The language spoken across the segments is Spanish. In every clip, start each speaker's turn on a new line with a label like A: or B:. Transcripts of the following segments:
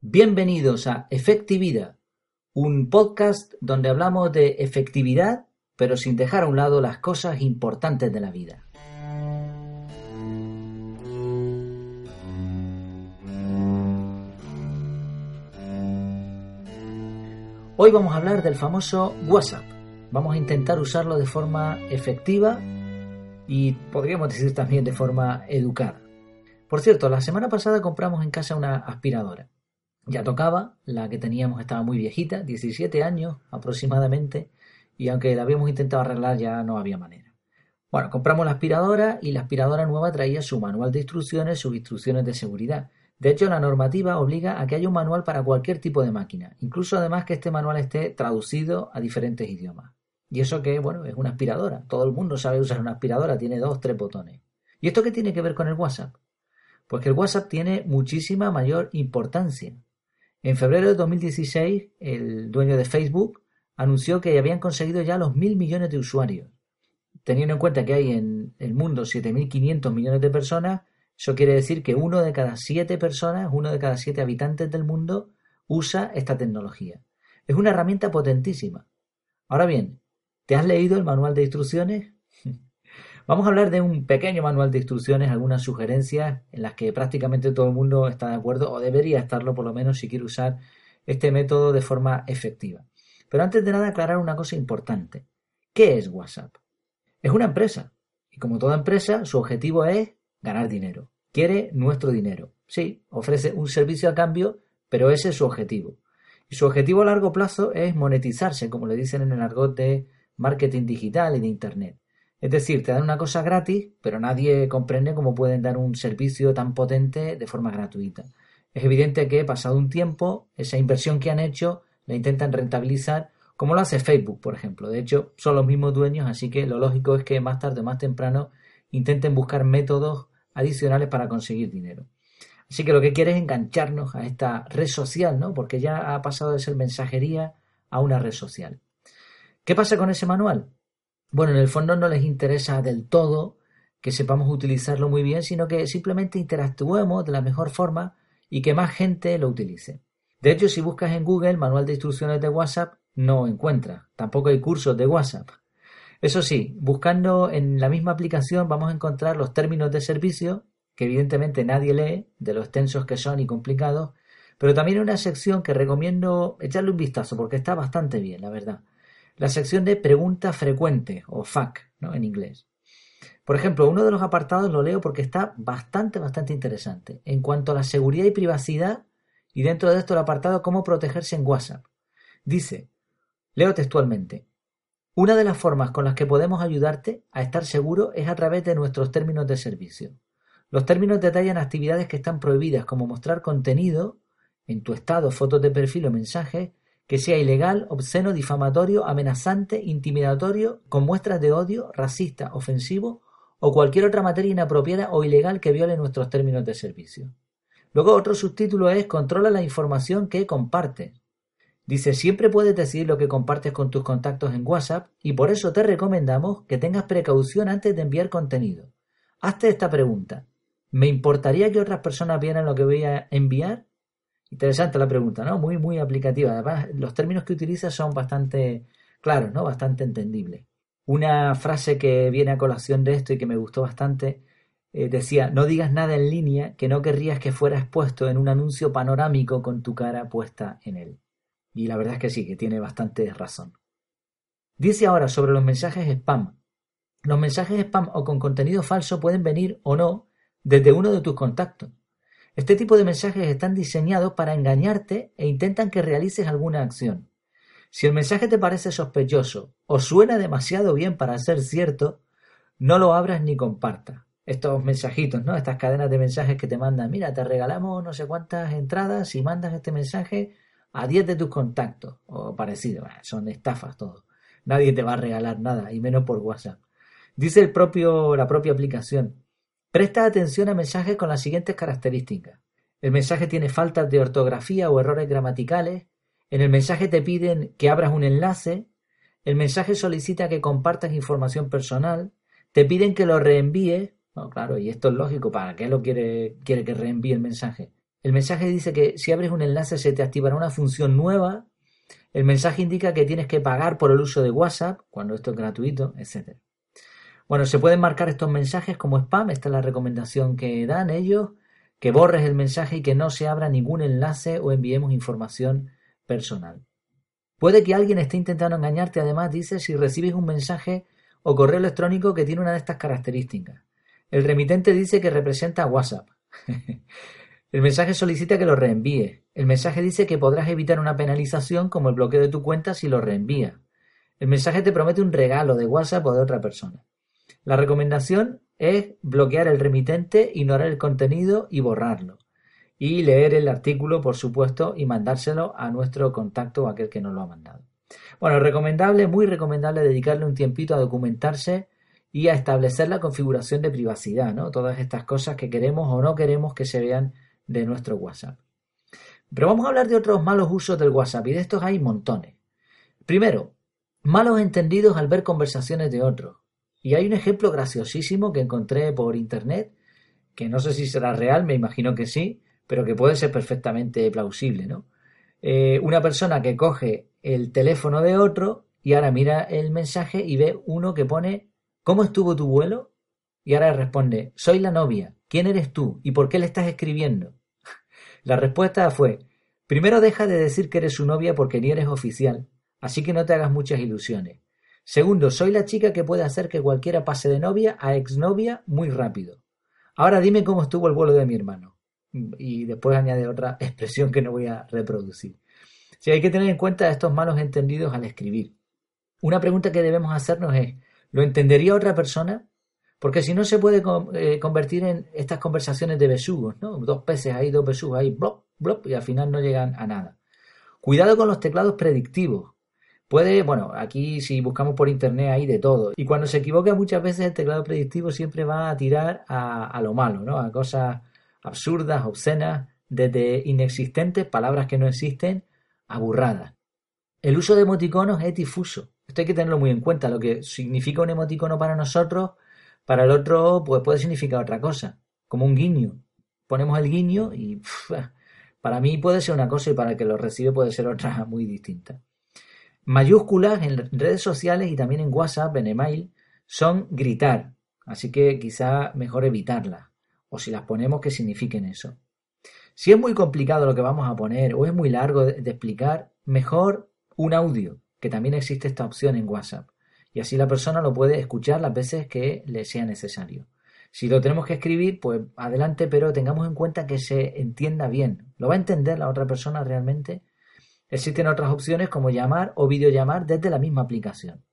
A: Bienvenidos a Efectividad, un podcast donde hablamos de efectividad, pero sin dejar a un lado las cosas importantes de la vida. Hoy vamos a hablar del famoso WhatsApp. Vamos a intentar usarlo de forma efectiva y podríamos decir también de forma educada. Por cierto, la semana pasada compramos en casa una aspiradora. Ya tocaba, la que teníamos estaba muy viejita, 17 años aproximadamente, y aunque la habíamos intentado arreglar ya no había manera. Bueno, compramos la aspiradora y la aspiradora nueva traía su manual de instrucciones, sus instrucciones de seguridad. De hecho, la normativa obliga a que haya un manual para cualquier tipo de máquina, incluso además que este manual esté traducido a diferentes idiomas. Y eso que, bueno, es una aspiradora. Todo el mundo sabe usar una aspiradora, tiene dos, tres botones. ¿Y esto qué tiene que ver con el WhatsApp? Pues que el WhatsApp tiene muchísima mayor importancia. En febrero de 2016, el dueño de Facebook anunció que habían conseguido ya los mil millones de usuarios. Teniendo en cuenta que hay en el mundo 7.500 millones de personas, eso quiere decir que uno de cada siete personas, uno de cada siete habitantes del mundo usa esta tecnología. Es una herramienta potentísima. Ahora bien, ¿te has leído el manual de instrucciones? Vamos a hablar de un pequeño manual de instrucciones, algunas sugerencias en las que prácticamente todo el mundo está de acuerdo o debería estarlo por lo menos si quiere usar este método de forma efectiva. Pero antes de nada aclarar una cosa importante. ¿Qué es WhatsApp? Es una empresa y como toda empresa su objetivo es ganar dinero. Quiere nuestro dinero. Sí, ofrece un servicio a cambio, pero ese es su objetivo. Y su objetivo a largo plazo es monetizarse, como le dicen en el argot de marketing digital y de Internet. Es decir, te dan una cosa gratis, pero nadie comprende cómo pueden dar un servicio tan potente de forma gratuita. Es evidente que, pasado un tiempo, esa inversión que han hecho la intentan rentabilizar, como lo hace Facebook, por ejemplo. De hecho, son los mismos dueños, así que lo lógico es que más tarde o más temprano intenten buscar métodos adicionales para conseguir dinero. Así que lo que quiere es engancharnos a esta red social, ¿no? Porque ya ha pasado de ser mensajería a una red social. ¿Qué pasa con ese manual? Bueno, en el fondo no les interesa del todo que sepamos utilizarlo muy bien, sino que simplemente interactuemos de la mejor forma y que más gente lo utilice. De hecho, si buscas en Google manual de instrucciones de WhatsApp, no encuentras. Tampoco hay cursos de WhatsApp. Eso sí, buscando en la misma aplicación vamos a encontrar los términos de servicio, que evidentemente nadie lee, de lo extensos que son y complicados, pero también una sección que recomiendo echarle un vistazo porque está bastante bien, la verdad la sección de pregunta frecuente o FAQ ¿no? en inglés. Por ejemplo, uno de los apartados lo leo porque está bastante, bastante interesante. En cuanto a la seguridad y privacidad, y dentro de esto el apartado cómo protegerse en WhatsApp. Dice, leo textualmente, una de las formas con las que podemos ayudarte a estar seguro es a través de nuestros términos de servicio. Los términos detallan actividades que están prohibidas, como mostrar contenido en tu estado, fotos de perfil o mensajes que sea ilegal, obsceno, difamatorio, amenazante, intimidatorio, con muestras de odio, racista, ofensivo o cualquier otra materia inapropiada o ilegal que viole nuestros términos de servicio. Luego otro subtítulo es Controla la información que compartes. Dice, siempre puedes decidir lo que compartes con tus contactos en WhatsApp y por eso te recomendamos que tengas precaución antes de enviar contenido. Hazte esta pregunta. ¿Me importaría que otras personas vieran lo que voy a enviar? Interesante la pregunta, ¿no? Muy, muy aplicativa. Además, los términos que utiliza son bastante claros, ¿no? Bastante entendibles. Una frase que viene a colación de esto y que me gustó bastante eh, decía, no digas nada en línea que no querrías que fuera expuesto en un anuncio panorámico con tu cara puesta en él. Y la verdad es que sí, que tiene bastante razón. Dice ahora sobre los mensajes spam. Los mensajes spam o con contenido falso pueden venir o no desde uno de tus contactos. Este tipo de mensajes están diseñados para engañarte e intentan que realices alguna acción. Si el mensaje te parece sospechoso o suena demasiado bien para ser cierto, no lo abras ni compartas. Estos mensajitos, ¿no? Estas cadenas de mensajes que te mandan, mira, te regalamos no sé cuántas entradas si mandas este mensaje a 10 de tus contactos o parecido. son estafas todo. Nadie te va a regalar nada, y menos por WhatsApp. Dice el propio, la propia aplicación, Presta atención a mensajes con las siguientes características. El mensaje tiene faltas de ortografía o errores gramaticales. En el mensaje te piden que abras un enlace. El mensaje solicita que compartas información personal. Te piden que lo reenvíes. claro, y esto es lógico. ¿Para qué lo quiere, quiere que reenvíe el mensaje? el mensaje dice que si abres un enlace se te activará una función nueva. El mensaje indica que tienes que pagar por el uso de WhatsApp, cuando esto es gratuito, etc. Bueno, se pueden marcar estos mensajes como spam, esta es la recomendación que dan ellos, que borres el mensaje y que no se abra ningún enlace o enviemos información personal. Puede que alguien esté intentando engañarte, además dice, si recibes un mensaje o correo electrónico que tiene una de estas características. El remitente dice que representa WhatsApp. el mensaje solicita que lo reenvíe. El mensaje dice que podrás evitar una penalización como el bloqueo de tu cuenta si lo reenvía. El mensaje te promete un regalo de WhatsApp o de otra persona. La recomendación es bloquear el remitente, ignorar el contenido y borrarlo. Y leer el artículo, por supuesto, y mandárselo a nuestro contacto o aquel que nos lo ha mandado. Bueno, recomendable, muy recomendable dedicarle un tiempito a documentarse y a establecer la configuración de privacidad, ¿no? Todas estas cosas que queremos o no queremos que se vean de nuestro WhatsApp. Pero vamos a hablar de otros malos usos del WhatsApp y de estos hay montones. Primero, malos entendidos al ver conversaciones de otros. Y hay un ejemplo graciosísimo que encontré por internet, que no sé si será real, me imagino que sí, pero que puede ser perfectamente plausible, ¿no? Eh, una persona que coge el teléfono de otro y ahora mira el mensaje y ve uno que pone ¿Cómo estuvo tu vuelo? Y ahora responde Soy la novia. ¿Quién eres tú? ¿Y por qué le estás escribiendo? La respuesta fue Primero deja de decir que eres su novia porque ni eres oficial, así que no te hagas muchas ilusiones. Segundo, soy la chica que puede hacer que cualquiera pase de novia a exnovia muy rápido. Ahora dime cómo estuvo el vuelo de mi hermano. Y después añade otra expresión que no voy a reproducir. Si hay que tener en cuenta estos malos entendidos al escribir. Una pregunta que debemos hacernos es, ¿lo entendería otra persona? Porque si no se puede eh, convertir en estas conversaciones de besugos, ¿no? Dos peces ahí, dos besugos ahí, blop, blop, y al final no llegan a nada. Cuidado con los teclados predictivos. Puede, bueno, aquí si buscamos por internet hay de todo. Y cuando se equivoca muchas veces el teclado predictivo siempre va a tirar a, a lo malo, ¿no? A cosas absurdas, obscenas, desde inexistentes, palabras que no existen, aburradas. El uso de emoticonos es difuso. Esto hay que tenerlo muy en cuenta. Lo que significa un emoticono para nosotros, para el otro, pues puede significar otra cosa. Como un guiño. Ponemos el guiño y para mí puede ser una cosa y para el que lo recibe puede ser otra muy distinta. Mayúsculas en redes sociales y también en WhatsApp, en email, son gritar, así que quizá mejor evitarlas, o si las ponemos que signifiquen eso. Si es muy complicado lo que vamos a poner o es muy largo de, explicar, mejor un audio, que también existe esta opción en WhatsApp, y así la persona lo puede escuchar las veces que le sea necesario. Si lo tenemos que escribir, pues adelante, pero tengamos en cuenta que se entienda bien. ¿Lo va a entender la otra persona realmente? Existen otras opciones como llamar o videollamar desde la misma aplicación.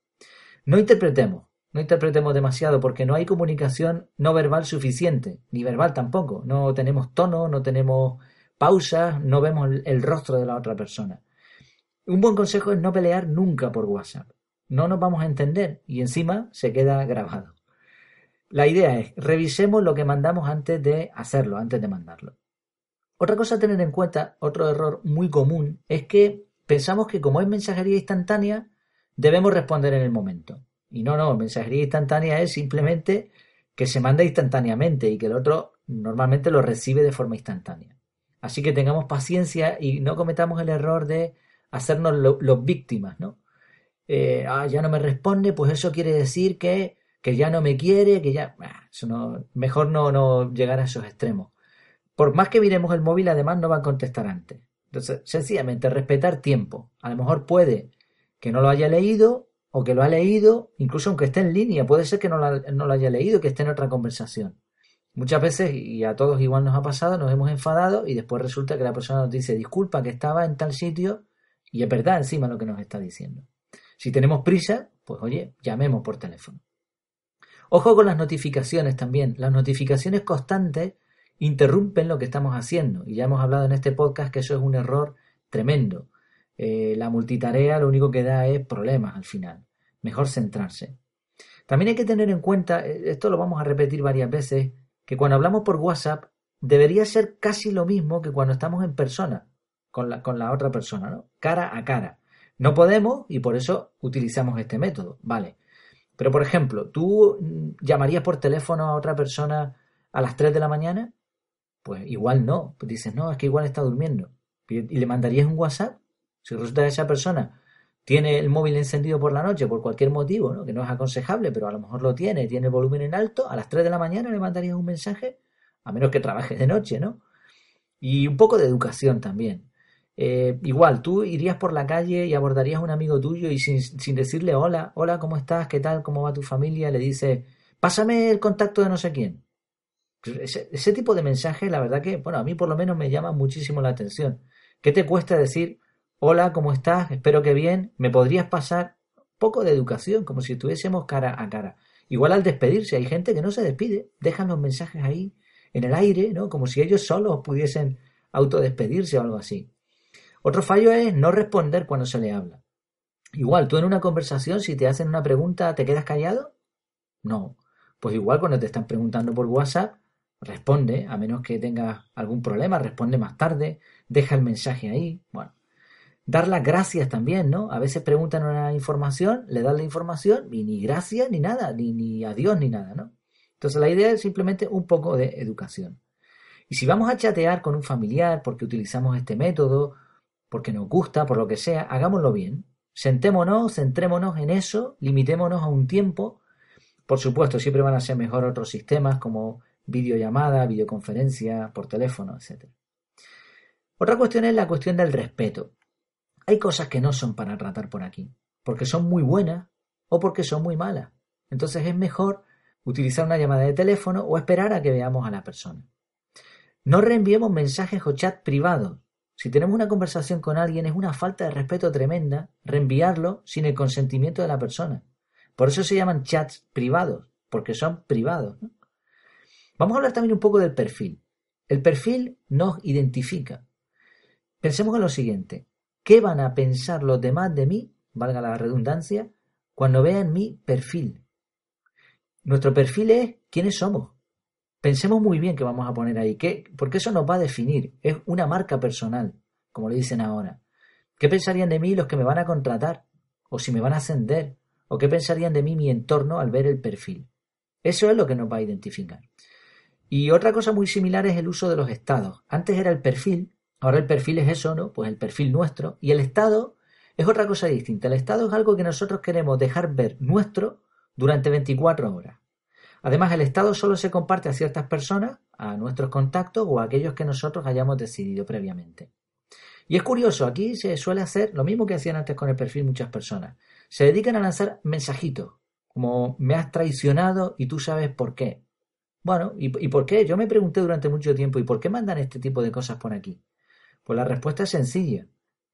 A: No interpretemos, no interpretemos demasiado porque no hay comunicación no verbal suficiente, ni verbal tampoco. No tenemos tono, no tenemos pausas, no vemos el rostro de la otra persona. Un buen consejo es no pelear nunca por WhatsApp. No nos vamos a entender y encima se queda grabado. La idea es, revisemos lo que mandamos antes de hacerlo, antes de mandarlo. Otra cosa a tener en cuenta, otro error muy común, es que pensamos que como es mensajería instantánea, debemos responder en el momento. Y no, no, mensajería instantánea es simplemente que se manda instantáneamente y que el otro normalmente lo recibe de forma instantánea. Así que tengamos paciencia y no cometamos el error de hacernos los víctimas, ¿no? Eh, ah, ya no me responde, pues eso quiere decir que, que ya no me quiere, que ya... no, mejor no, no llegar a esos extremos por más que miremos el móvil, además no va a contestar antes. Entonces, sencillamente, respetar tiempo. A lo mejor puede que no lo haya leído o que lo ha leído, incluso aunque esté en línea, puede ser que no lo, haya leído, que esté en otra conversación. Muchas veces, y a todos igual nos ha pasado, nos hemos enfadado y después resulta que la persona nos dice, disculpa que estaba en tal sitio y es verdad encima lo que nos está diciendo. Si tenemos prisa, pues oye, llamemos por teléfono. Ojo con las notificaciones también. Las notificaciones constantes interrumpen lo que estamos haciendo. Y ya hemos hablado en este podcast que eso es un error tremendo. Eh, la multitarea lo único que da es problemas al final. Mejor centrarse. También hay que tener en cuenta, eh, esto lo vamos a repetir varias veces, que cuando hablamos por WhatsApp debería ser casi lo mismo que cuando estamos en persona con la, con la otra persona, ¿no? Cara a cara. No podemos y por eso utilizamos este método, ¿vale? Pero por ejemplo, ¿tú llamarías por teléfono a otra persona a las 3 de la mañana? Pues igual no. Pues dices, no, es que igual está durmiendo. Y le mandarías un WhatsApp. Si resulta que esa persona tiene el móvil encendido por la noche por cualquier motivo, ¿no? que no es aconsejable, pero a lo mejor lo tiene, tiene el volumen en alto, a las 3 de la mañana le mandarías un mensaje, a menos que trabajes de noche, ¿no? Y un poco de educación también. Eh, igual, tú irías por la calle y abordarías a un amigo tuyo y sin, sin, decirle hola, hola, ¿cómo estás? ¿Qué tal? ¿Cómo va tu familia? Le dices, pásame el contacto de no sé quién. Ese, ese, tipo de mensaje, la verdad que, bueno, a mí por lo menos me llama muchísimo la atención. ¿Qué te cuesta decir, hola, ¿cómo estás? Espero que bien. ¿Me podrías pasar poco de educación, como si estuviésemos cara a cara? Igual al despedirse, hay gente que no se despide, dejan los mensajes ahí en el aire, ¿no? Como si ellos solos pudiesen autodespedirse o algo así. Otro fallo es no responder cuando se le habla. Igual, tú en una conversación, si te hacen una pregunta, ¿te quedas callado? No. Pues igual cuando te están preguntando por WhatsApp, responde, a menos que tengas algún problema, responde más tarde, deja el mensaje ahí. Bueno, dar las gracias también, ¿no? A veces preguntan una información, le das la información y ni gracias ni nada, ni, ni adiós ni nada, ¿no? Entonces la idea es simplemente un poco de educación. Y si vamos a chatear con un familiar porque utilizamos este método porque nos gusta, por lo que sea, hagámoslo bien. Sentémonos, centrémonos en eso, limitémonos a un tiempo. Por supuesto, siempre van a ser mejor otros sistemas como videollamada, videoconferencia, por teléfono, etc. Otra cuestión es la cuestión del respeto. Hay cosas que no son para tratar por aquí, porque son muy buenas o porque son muy malas. Entonces es mejor utilizar una llamada de teléfono o esperar a que veamos a la persona. No reenviemos mensajes o chat privados si tenemos una conversación con alguien es una falta de respeto tremenda reenviarlo sin el consentimiento de la persona. Por eso se llaman chats privados, porque son privados. Vamos a hablar también un poco del perfil. El perfil nos identifica. Pensemos en lo siguiente. ¿Qué van a pensar los demás de mí, valga la redundancia, cuando vean mi perfil? Nuestro perfil es quiénes somos. Pensemos muy bien qué vamos a poner ahí, ¿qué? porque eso nos va a definir, es una marca personal, como le dicen ahora. ¿Qué pensarían de mí los que me van a contratar? ¿O si me van a ascender? ¿O qué pensarían de mí mi entorno al ver el perfil? Eso es lo que nos va a identificar. Y otra cosa muy similar es el uso de los estados. Antes era el perfil, ahora el perfil es eso, ¿no? Pues el perfil nuestro. Y el estado es otra cosa distinta. El estado es algo que nosotros queremos dejar ver nuestro durante 24 horas. Además, el estado solo se comparte a ciertas personas, a nuestros contactos o a aquellos que nosotros hayamos decidido previamente. Y es curioso, aquí se suele hacer lo mismo que hacían antes con el perfil muchas personas. Se dedican a lanzar mensajitos, como me has traicionado y tú sabes por qué. Bueno, ¿y, ¿y, por qué? Yo me pregunté durante mucho tiempo, ¿y por qué mandan este tipo de cosas por aquí? Pues la respuesta es sencilla,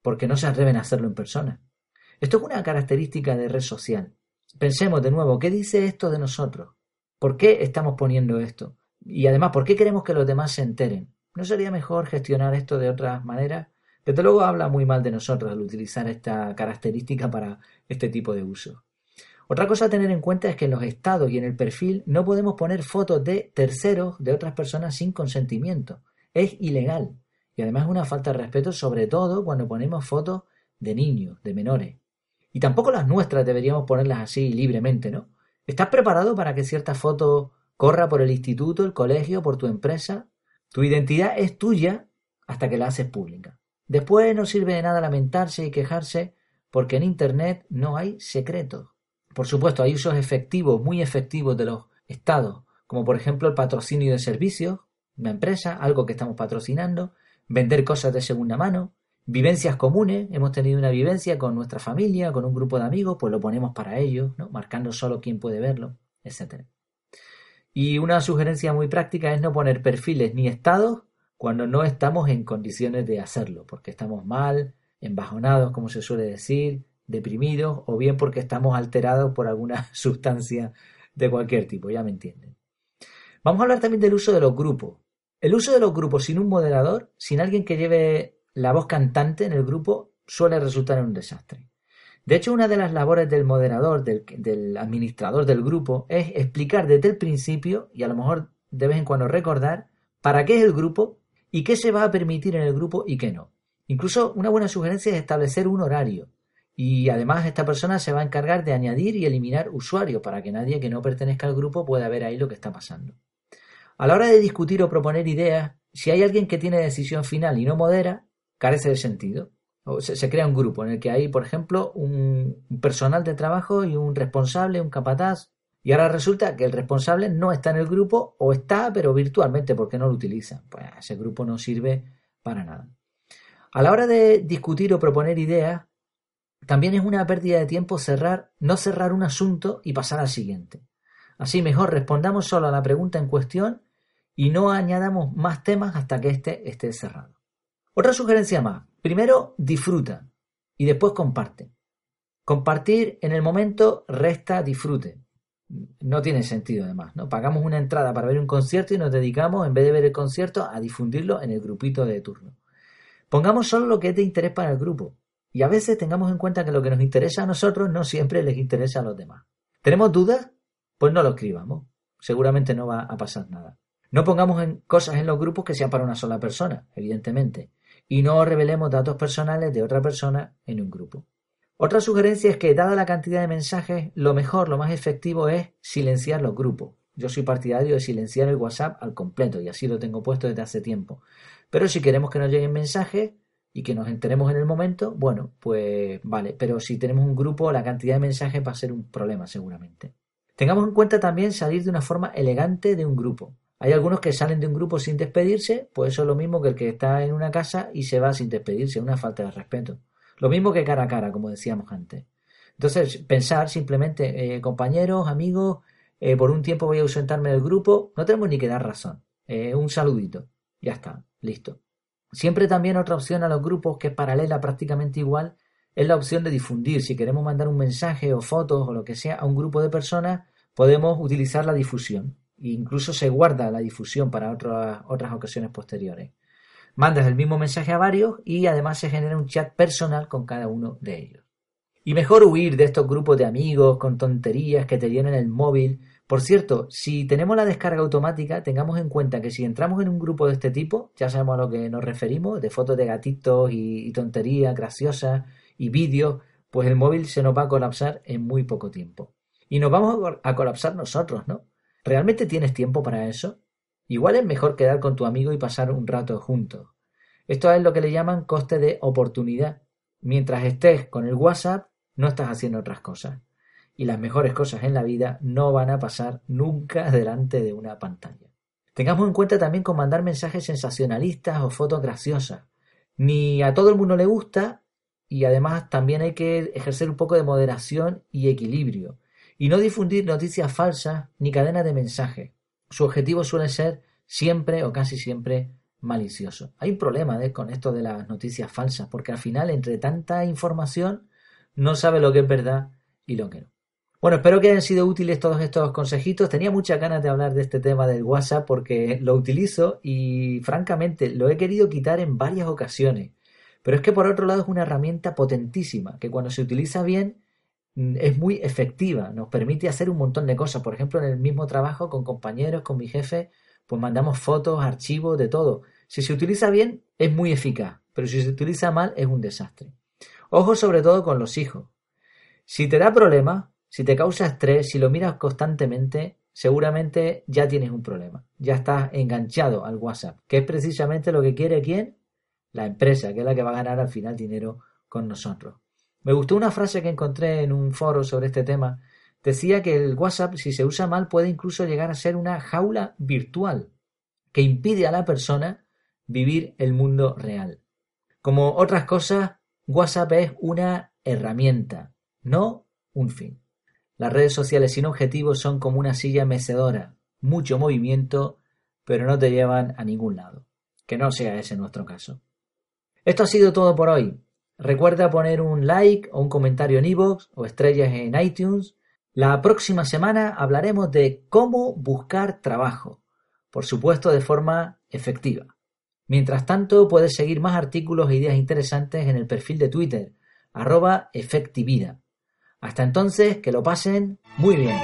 A: porque no se atreven a hacerlo en persona. Esto es una característica de red social. Pensemos de nuevo, ¿qué dice esto de nosotros? ¿Por qué estamos poniendo esto? Y además, ¿por qué queremos que los demás se enteren? ¿No sería mejor gestionar esto de otras maneras? Desde luego habla muy mal de nosotros al utilizar esta característica para este tipo de uso. Otra cosa a tener en cuenta es que en los estados y en el perfil no podemos poner fotos de terceros, de otras personas sin consentimiento. Es ilegal. Y además es una falta de respeto, sobre todo cuando ponemos fotos de niños, de menores. Y tampoco las nuestras deberíamos ponerlas así libremente, ¿no? ¿Estás preparado para que cierta foto corra por el instituto, el colegio, por tu empresa? Tu identidad es tuya hasta que la haces pública. Después no sirve de nada lamentarse y quejarse porque en Internet no hay secretos. Por supuesto, hay usos efectivos, muy efectivos de los estados, como por ejemplo el patrocinio de servicios, una empresa, algo que estamos patrocinando, vender cosas de segunda mano, Vivencias comunes, hemos tenido una vivencia con nuestra familia, con un grupo de amigos, pues lo ponemos para ellos, ¿no? marcando solo quién puede verlo, etc. Y una sugerencia muy práctica es no poner perfiles ni estados cuando no estamos en condiciones de hacerlo, porque estamos mal, embajonados, como se suele decir, deprimidos, o bien porque estamos alterados por alguna sustancia de cualquier tipo, ya me entienden. Vamos a hablar también del uso de los grupos. El uso de los grupos sin un moderador, sin alguien que lleve la voz cantante en el grupo suele resultar en un desastre. De hecho, una de las labores del moderador, del, administrador del grupo, es explicar desde el principio, y a lo mejor de vez en cuando recordar, para qué es el grupo y qué se va a permitir en el grupo y qué no. Incluso una buena sugerencia es establecer un horario. Y además esta persona se va a encargar de añadir y eliminar usuarios para que nadie que no pertenezca al grupo pueda ver ahí lo que está pasando. A la hora de discutir o proponer ideas, si hay alguien que tiene decisión final y no modera, carece de sentido. Se, crea un grupo en el que hay, por ejemplo, un, personal de trabajo y un responsable, un capataz. Y ahora resulta que el responsable no está en el grupo o está, pero virtualmente porque no lo utiliza. Pues ese grupo no sirve para nada. A la hora de discutir o proponer ideas, también es una pérdida de tiempo cerrar, no cerrar un asunto y pasar al siguiente. Así mejor respondamos solo a la pregunta en cuestión y no añadamos más temas hasta que éste esté cerrado. Otra sugerencia más. Primero, disfruta y después comparte. Compartir en el momento resta disfrute. No tiene sentido además, ¿no? Pagamos una entrada para ver un concierto y nos dedicamos, en vez de ver el concierto, a difundirlo en el grupito de turno. Pongamos solo lo que es de interés para el grupo. Y a veces tengamos en cuenta que lo que nos interesa a nosotros no siempre les interesa a los demás. ¿Tenemos dudas? Pues no lo escribamos. Seguramente no va a pasar nada. No pongamos cosas en los grupos que sean para una sola persona, evidentemente y no revelemos datos personales de otra persona en un grupo. Otra sugerencia es que, dada la cantidad de mensajes, lo mejor, lo más efectivo es silenciar los grupos. Yo soy partidario de silenciar el WhatsApp al completo y así lo tengo puesto desde hace tiempo. Pero si queremos que nos lleguen mensajes y que nos enteremos en el momento, bueno, pues vale. Pero si tenemos un grupo, la cantidad de mensajes va a ser un problema seguramente. Tengamos en cuenta también salir de una forma elegante de un grupo. Hay algunos que salen de un grupo sin despedirse, pues eso es lo mismo que el que está en una casa y se va sin despedirse, una falta de respeto. Lo mismo que cara a cara, como decíamos antes. Entonces, pensar simplemente, eh, compañeros, amigos, eh, por un tiempo voy a ausentarme del grupo, no tenemos ni que dar razón. Eh, un saludito, ya está, listo. Siempre también otra opción a los grupos que es paralela prácticamente igual es la opción de difundir. Si queremos mandar un mensaje o fotos o lo que sea a un grupo de personas, podemos utilizar la difusión incluso se guarda la difusión para otras, otras ocasiones posteriores. Mandas el mismo mensaje a varios y además se genera un chat personal con cada uno de ellos. Y mejor huir de estos grupos de amigos con tonterías que te llenan el móvil. Por cierto, si tenemos la descarga automática, tengamos en cuenta que si entramos en un grupo de este tipo, ya sabemos a lo que nos referimos, de fotos de gatitos y, y tonterías graciosas y vídeos, pues el móvil se nos va a colapsar en muy poco tiempo. Y nos vamos a colapsar nosotros, ¿no? ¿Realmente tienes tiempo para eso? Igual es mejor quedar con tu amigo y pasar un rato juntos. Esto es lo que le llaman coste de oportunidad. Mientras estés con el WhatsApp, no estás haciendo otras cosas. Y las mejores cosas en la vida no van a pasar nunca delante de una pantalla. Tengamos en cuenta también con mandar mensajes sensacionalistas o fotos graciosas. Ni a todo el mundo le gusta y además también hay que ejercer un poco de moderación y equilibrio y no difundir noticias falsas ni cadenas de mensajes. Su objetivo suele ser siempre o casi siempre malicioso. Hay un problema ¿eh? con esto de las noticias falsas, porque al final, entre tanta información, no sabe lo que es verdad y lo que no. Bueno, espero que hayan sido útiles todos estos consejitos. Tenía muchas ganas de hablar de este tema del WhatsApp porque lo utilizo y francamente lo he querido quitar en varias ocasiones. Pero es que por otro lado es una herramienta potentísima que cuando se utiliza bien Mm, es muy efectiva, nos permite hacer un montón de cosas. Por ejemplo, en el mismo trabajo con compañeros, con mi jefe, pues mandamos fotos, archivos, de todo. Si se utiliza bien, es muy eficaz, pero si se utiliza mal, es un desastre. Ojo sobre todo con los hijos. Si te da problemas, si te causa estrés, si lo miras constantemente, seguramente ya tienes un problema. Ya estás enganchado al WhatsApp, que es precisamente lo que quiere quién? La empresa, que es la que va a ganar al final dinero con nosotros. Me gustó una frase que encontré en un foro sobre este tema. Decía que el WhatsApp, si se usa mal, puede incluso llegar a ser una jaula virtual que impide a la persona vivir el mundo real. Como otras cosas, WhatsApp es una herramienta, no un fin. Las redes sociales sin objetivos son como una silla mecedora, mucho movimiento, pero no te llevan a ningún lado. Que no sea ese nuestro caso. Esto ha sido todo por hoy. Recuerda poner un like o un comentario en iVoox o estrellas en iTunes. La próxima semana hablaremos de cómo buscar trabajo, por supuesto de forma efectiva. Mientras tanto, puedes seguir más artículos e ideas interesantes en el perfil de Twitter, arroba efectividad. Hasta entonces, que lo pasen muy bien.